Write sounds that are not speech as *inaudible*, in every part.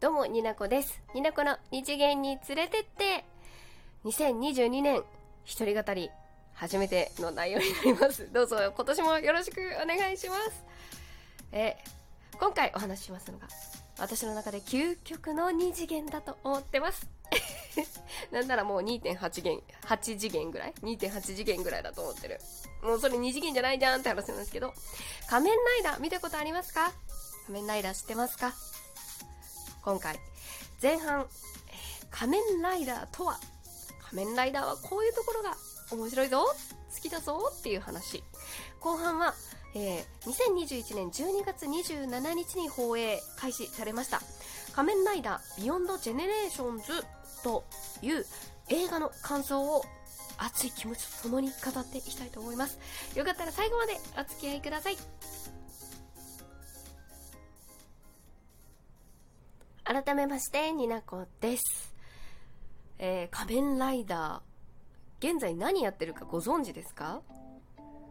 どうも、になこです。になこの二次元に連れてって、2022年、一人語り、初めての内容になります。*laughs* どうぞ、今年もよろしくお願いします。え今回お話ししますのが、私の中で究極の二次元だと思ってます。*laughs* なんならもう2.8元、8次元ぐらい ?2.8 次元ぐらいだと思ってる。もうそれ2次元じゃないじゃんって話なんですけど、仮面ライダー見たことありますか？仮面ライダー知ってますか？今回、前半、仮面ライダーとは仮面ライダーはこういうところが面白いぞ好きだぞっていう話。後半は、えー2021年12月27日に放映開始されました。仮面ライダービヨンドジェネレーションズという映画の感想を熱い気持ちとともに語っていきたいと思います。よかったら最後までお付き合いください。改めましてになこです、えー仮面ライダー現在何やってるかご存知ですか？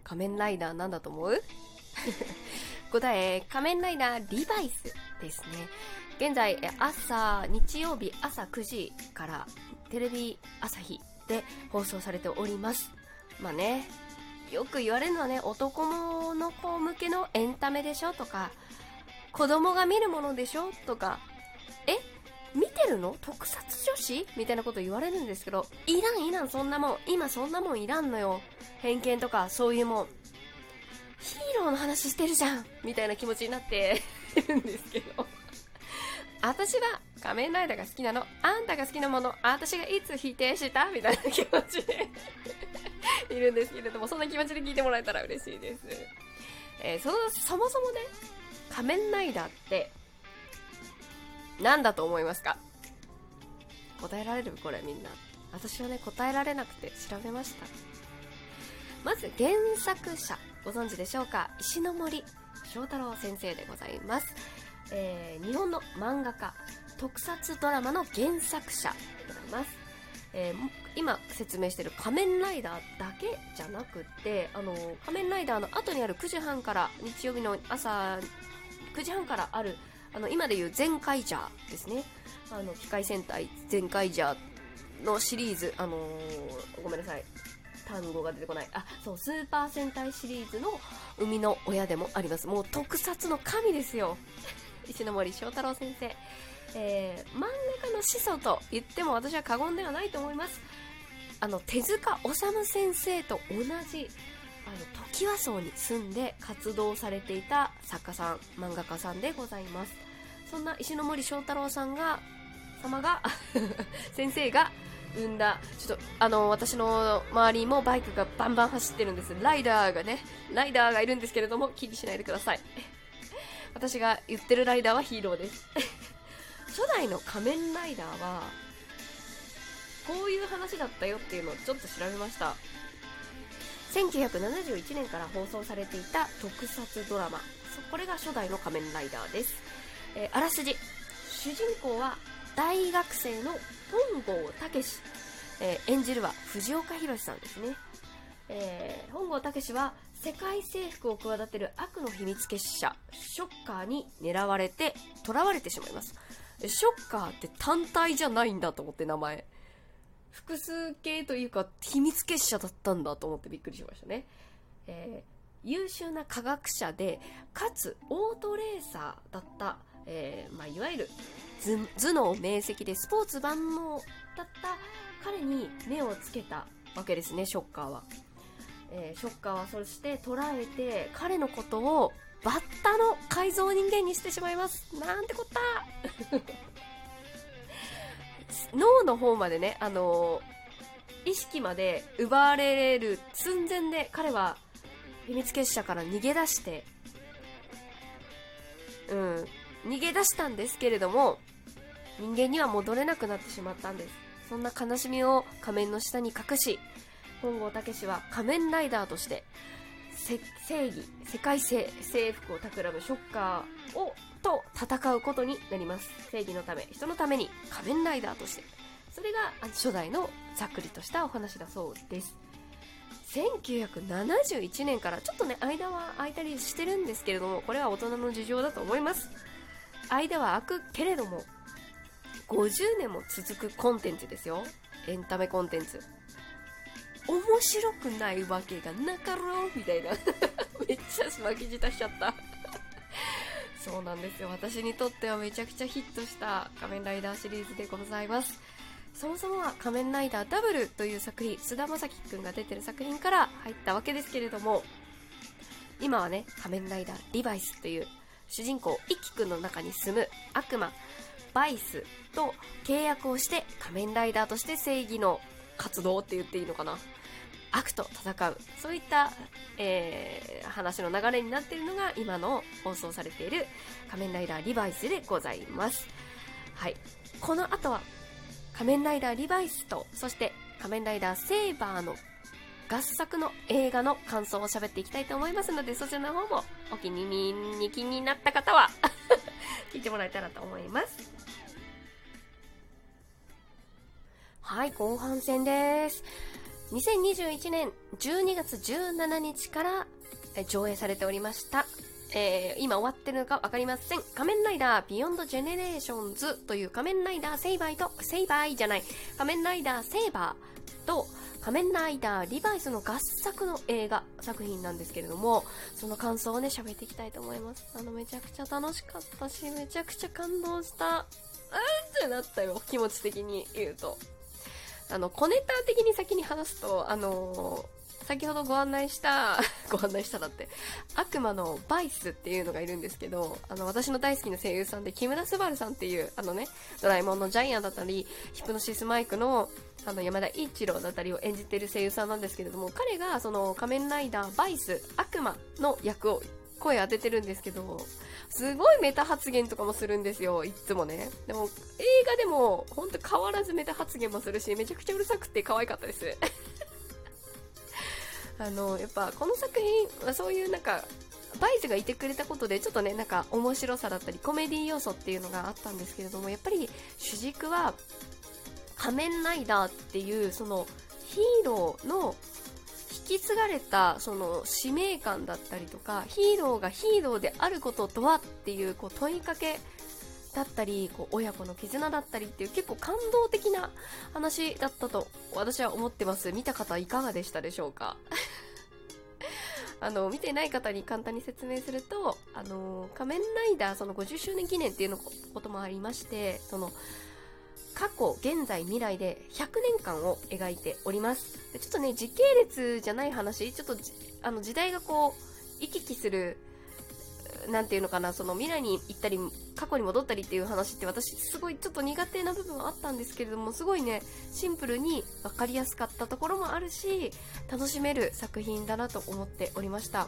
仮面ライダーなんだと思う？*laughs* 答え仮面ライダーリバイスですね。現在朝日曜日朝9時からテレビ朝日で放送されております。まあねよく言われるのはね男の子向けのエンタメでしょとか子供が見るものでしょとかてるの？特撮女子？みたいなこと言われるんですけど。いらんいらんそんなもん。今そんなもんいらんのよ。偏見とかそういうもん。ヒーローの話してるじゃん。みたいな気持ちになって。いるんですけど。私は仮面ライダーが好きなの。あんたが好きなもの。私がいつ否定した？みたいな気持ちで。いるんですけれども。そんな気持ちで聞いてもらえたら嬉しいです、えーそそもそもね仮面ライダーって何だと思いますか？答えられるこれみんな。私はね答えられなくて調べました。まず原作者ご存知でしょうか？石ノ森章太郎先生でございます、えー日本の漫画家特撮ドラマの原作者でございます、えー今説明している仮面ライダーだけじゃなくてあの仮面ライダーの後にある9時半から日曜日の朝9時半からあるあの今でいう全カイジャーですね。あの機械戦隊全カイジャーのシリーズあのーごめんなさい。単語が出てこない。あそうスーパー戦隊シリーズの生みの親でもあります。もう特撮の神ですよ。*laughs* 石森章太郎先生、えー漫画家の始祖と言っても私は過言ではないと思います。あの手塚治虫先生と同じあの時和荘に住んで活動されていた作家さん漫画家さんでございます。そんな石森章太郎さんが様が *laughs* 先生が生んだちょっとあの私の周りもバイクがバンバン走ってるんです。ライダーがねライダーがいるんですけれども気にしないでください。*laughs* 私が言ってるライダーはヒーローです。*laughs* 初代の仮面ライダーはこういう話だったよっていうのをちょっと調べました。1971年から放送されていた特撮ドラマ。これが初代の仮面ライダーです、えーあらすじ。主人公は大学生の本郷武史、えー演じるは藤岡弘さんですね、えー本郷武史は世界征服を企てる悪の秘密結社ショッカーに狙われて囚われてしまいます。ショッカーって単体じゃないんだと思って名前。複数形というか秘密結社だったんだと思ってびっくりしましたね、えー優秀な科学者でかつオートレーサーだった、えーまあ、いわゆる頭脳明晰でスポーツ万能だった彼に目をつけたわけですねショッカーは、えーショッカーはそして捉えて彼のことをバッタの改造人間にしてしまいます。なんてこった。*laughs* 脳の方までね、あのー意識まで奪われる寸前で彼は秘密結社から逃げ出して、うん、逃げ出したんですけれども、人間には戻れなくなってしまったんです。そんな悲しみを仮面の下に隠し、本郷武は仮面ライダーとして、正義、世界征征服を企むショッカーを、と戦うことになります。正義のため、人のために仮面ライダーとして。それが初代のざっくりとしたお話だそうです。1971年からちょっとね、間は空いたりしてるんですけれども、これは大人の事情だと思います。間は空くけれども、50年も続くコンテンツですよ。エンタメコンテンツ。面白くないわけがなかろうみたいな。*laughs* めっちゃ巻き舌しちゃった。そうなんですよ。私にとってはめちゃくちゃヒットした仮面ライダーシリーズでございます。そもそもは仮面ライダーダブルという作品菅田将暉くんが出てる作品から入ったわけですけれども今はね仮面ライダーリバイスという主人公一輝くんの中に住む悪魔バイスと契約をして仮面ライダーとして正義の活動って言っていいのかな。悪と戦う。そういった、えー、話の流れになっているのが今の放送されている仮面ライダーリバイスでございます。はい。この後は仮面ライダーリバイスとそして仮面ライダーセーバーの合作の映画の感想を喋っていきたいと思いますのでそちらの方もお気に入りに気になった方は *laughs* 聞いてもらえたらと思いますはい後半戦です2021年12月17日から上映されておりました。えー、今終わってるのか分かりません。仮面ライダービヨンドジェネレーションズという仮面ライダーセイバイと、セイバイじゃない、仮面ライダーセイバーと仮面ライダーリバイスの合作の映画作品なんですけれども、その感想をね、喋っていきたいと思います。あの、めちゃくちゃ楽しかったし、めちゃくちゃ感動した。うんってなったよ、気持ち的に言うと。あの、小ネタ的に先に話すと、あのー、先ほどご案内した、*laughs* ご案内しただって、悪魔のバイスっていうのがいるんですけど、あの、私の大好きな声優さんで、木村昴さんっていう、あのね、ドラえもんのジャイアンだったり、ヒプノシスマイクの、あの、山田一郎だったりを演じてる声優さんなんですけれども、彼が、その、仮面ライダーバイス、悪魔の役を声当ててるんですけど、すごいメタ発言とかもするんですよ、いつもね。でも、映画でも、ほんと変わらずメタ発言もするし、めちゃくちゃうるさくて可愛かったです。*laughs* あの、やっぱ、この作品はそういうなんか、バイズがいてくれたことで、ちょっとね、なんか面白さだったり、コメディ要素っていうのがあったんですけれども、やっぱり主軸は、仮面ライダーっていう、その、ヒーローの引き継がれたその使命感だったりとかヒーローがヒーローであることとはっていうこう問いかけだったりこう親子の絆だったりっていう結構感動的な話だったと私は思ってます見た方いかがでしたでしょうか？*laughs* あの見てない方に簡単に説明するとあの仮面ライダーその50周年記念っていうのこともありましてその過去、現在、未来で100年間を描いております。ちょっとね、時系列じゃない話、ちょっとあの時代がこう、行き来する、なんていうのかな、その未来に行ったり、過去に戻ったりっていう話って私すごいちょっと苦手な部分はあったんですけれども、すごいね、シンプルに分かりやすかったところもあるし、楽しめる作品だなと思っておりました。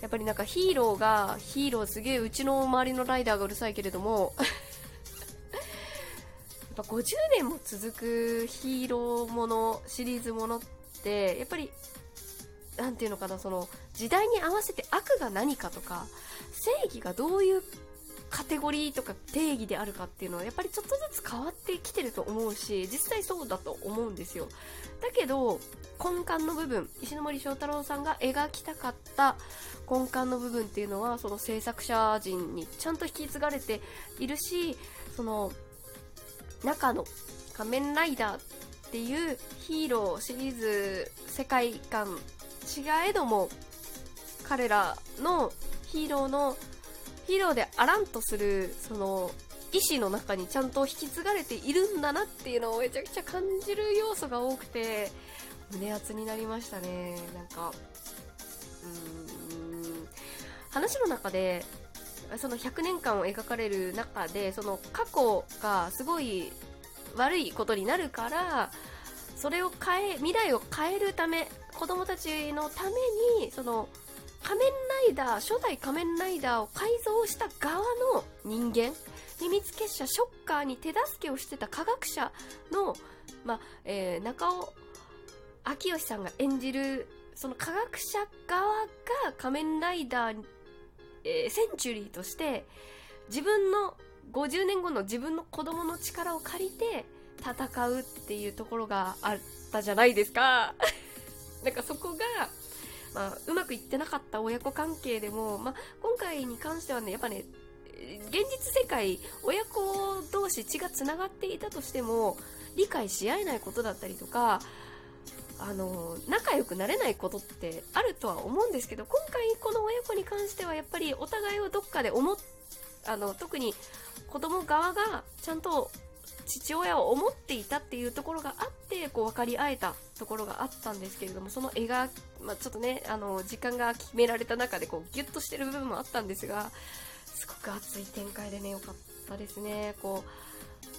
やっぱりなんかヒーローが、ヒーローすげえうちの周りのライダーがうるさいけれども *laughs* やっぱ50年も続くヒーローものシリーズものってやっぱりなんていうのかなその時代に合わせて悪が何かとか正義がどういうカテゴリーとか定義であるかっていうのはやっぱりちょっとずつ変わってきてると思うし実際そうだと思うんですよ。だけど根幹の部分石森章太郎さんが描きたかった根幹の部分っていうのはその制作者陣にちゃんと引き継がれているしその中の仮面ライダーっていうヒーローシリーズ世界観違えども彼らのヒーローのヒーローであらんとするその意志の中にちゃんと引き継がれているんだなっていうのをめちゃくちゃ感じる要素が多くて胸熱になりましたね。なんかうーん。話の中でその100年間を描かれる中でその過去がすごい悪いことになるからそれを変え未来を変えるため子供たちのためにその仮面ライダー初代仮面ライダーを改造した側の人間秘密結社ショッカーに手助けをしてた科学者の、まあえー、中尾明義さんが演じるその科学者側が仮面ライダーえー、センチュリーとして自分の50年後の自分の子供の力を借りて戦うっていうところがあったじゃないですか。*laughs* なんかそこが、まあ、うまくいってなかった親子関係でも、まあ、今回に関してはねやっぱね現実世界親子同士血がつながっていたとしても理解し合えないことだったりとかあの仲良くなれないことってあるとは思うんですけど今回この親子に関してはやっぱりお互いをどっかで思っあの特に子供側がちゃんと父親を思っていたっていうところがあってこう分かり合えたところがあったんですけれどもその絵が、まあ、ちょっとねあの時間が決められた中でこうギュッとしてる部分もあったんですがすごく熱い展開でね良かったですね。こう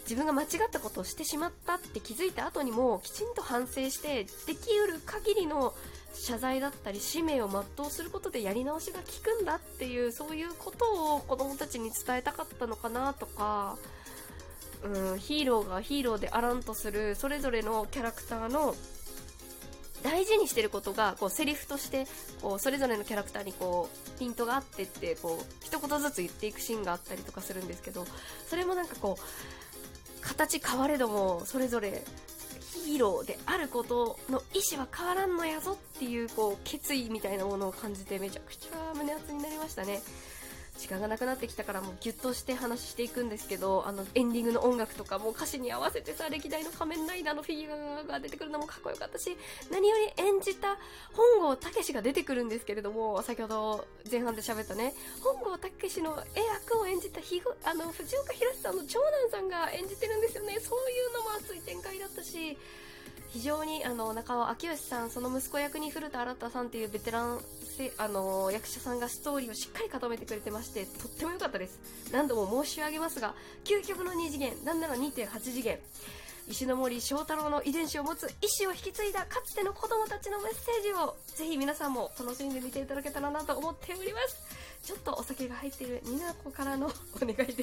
自分が間違ったことをしてしまったって気づいた後にもきちんと反省してできうる限りの謝罪だったり使命を全うすることでやり直しが効くんだっていうそういうことを子供たちに伝えたかったのかなとかうん、ヒーローがヒーローであらんとするそれぞれのキャラクターの大事にしてることがこうセリフとしてこうそれぞれのキャラクターにこうピントがあってってこう一言ずつ言っていくシーンがあったりとかするんですけどそれもなんかこう形変われどもそれぞれヒーローであることの意思は変わらんのやぞっていうこう決意みたいなものを感じてめちゃくちゃ胸熱になりましたね。時間がなくなってきたからもうギュッとして話していくんですけどあのエンディングの音楽とかも歌詞に合わせてさ歴代の仮面ライダーのフィギュアが出てくるのもかっこよかったし何より演じた本郷武が出てくるんですけれども先ほど前半で喋ったね本郷武の絵役を演じたひごあの藤岡弘さんの長男さんが演じてるんですよね。そういうのも熱い展開だったし非常にあの中尾明義さんその息子役に古田新太さんっていうベテランあの役者さんがストーリーをしっかり固めてくれてましてとっても良かったです。何度も申し上げますが究極の2次元なんなら2.8次元。石森章太郎の遺伝子を持つ意志を引き継いだかつての子供たちのメッセージをぜひ皆さんも楽しんで見ていただけたらなと思っております。ちょっとお酒が入っているニナコからの *laughs* お願いです。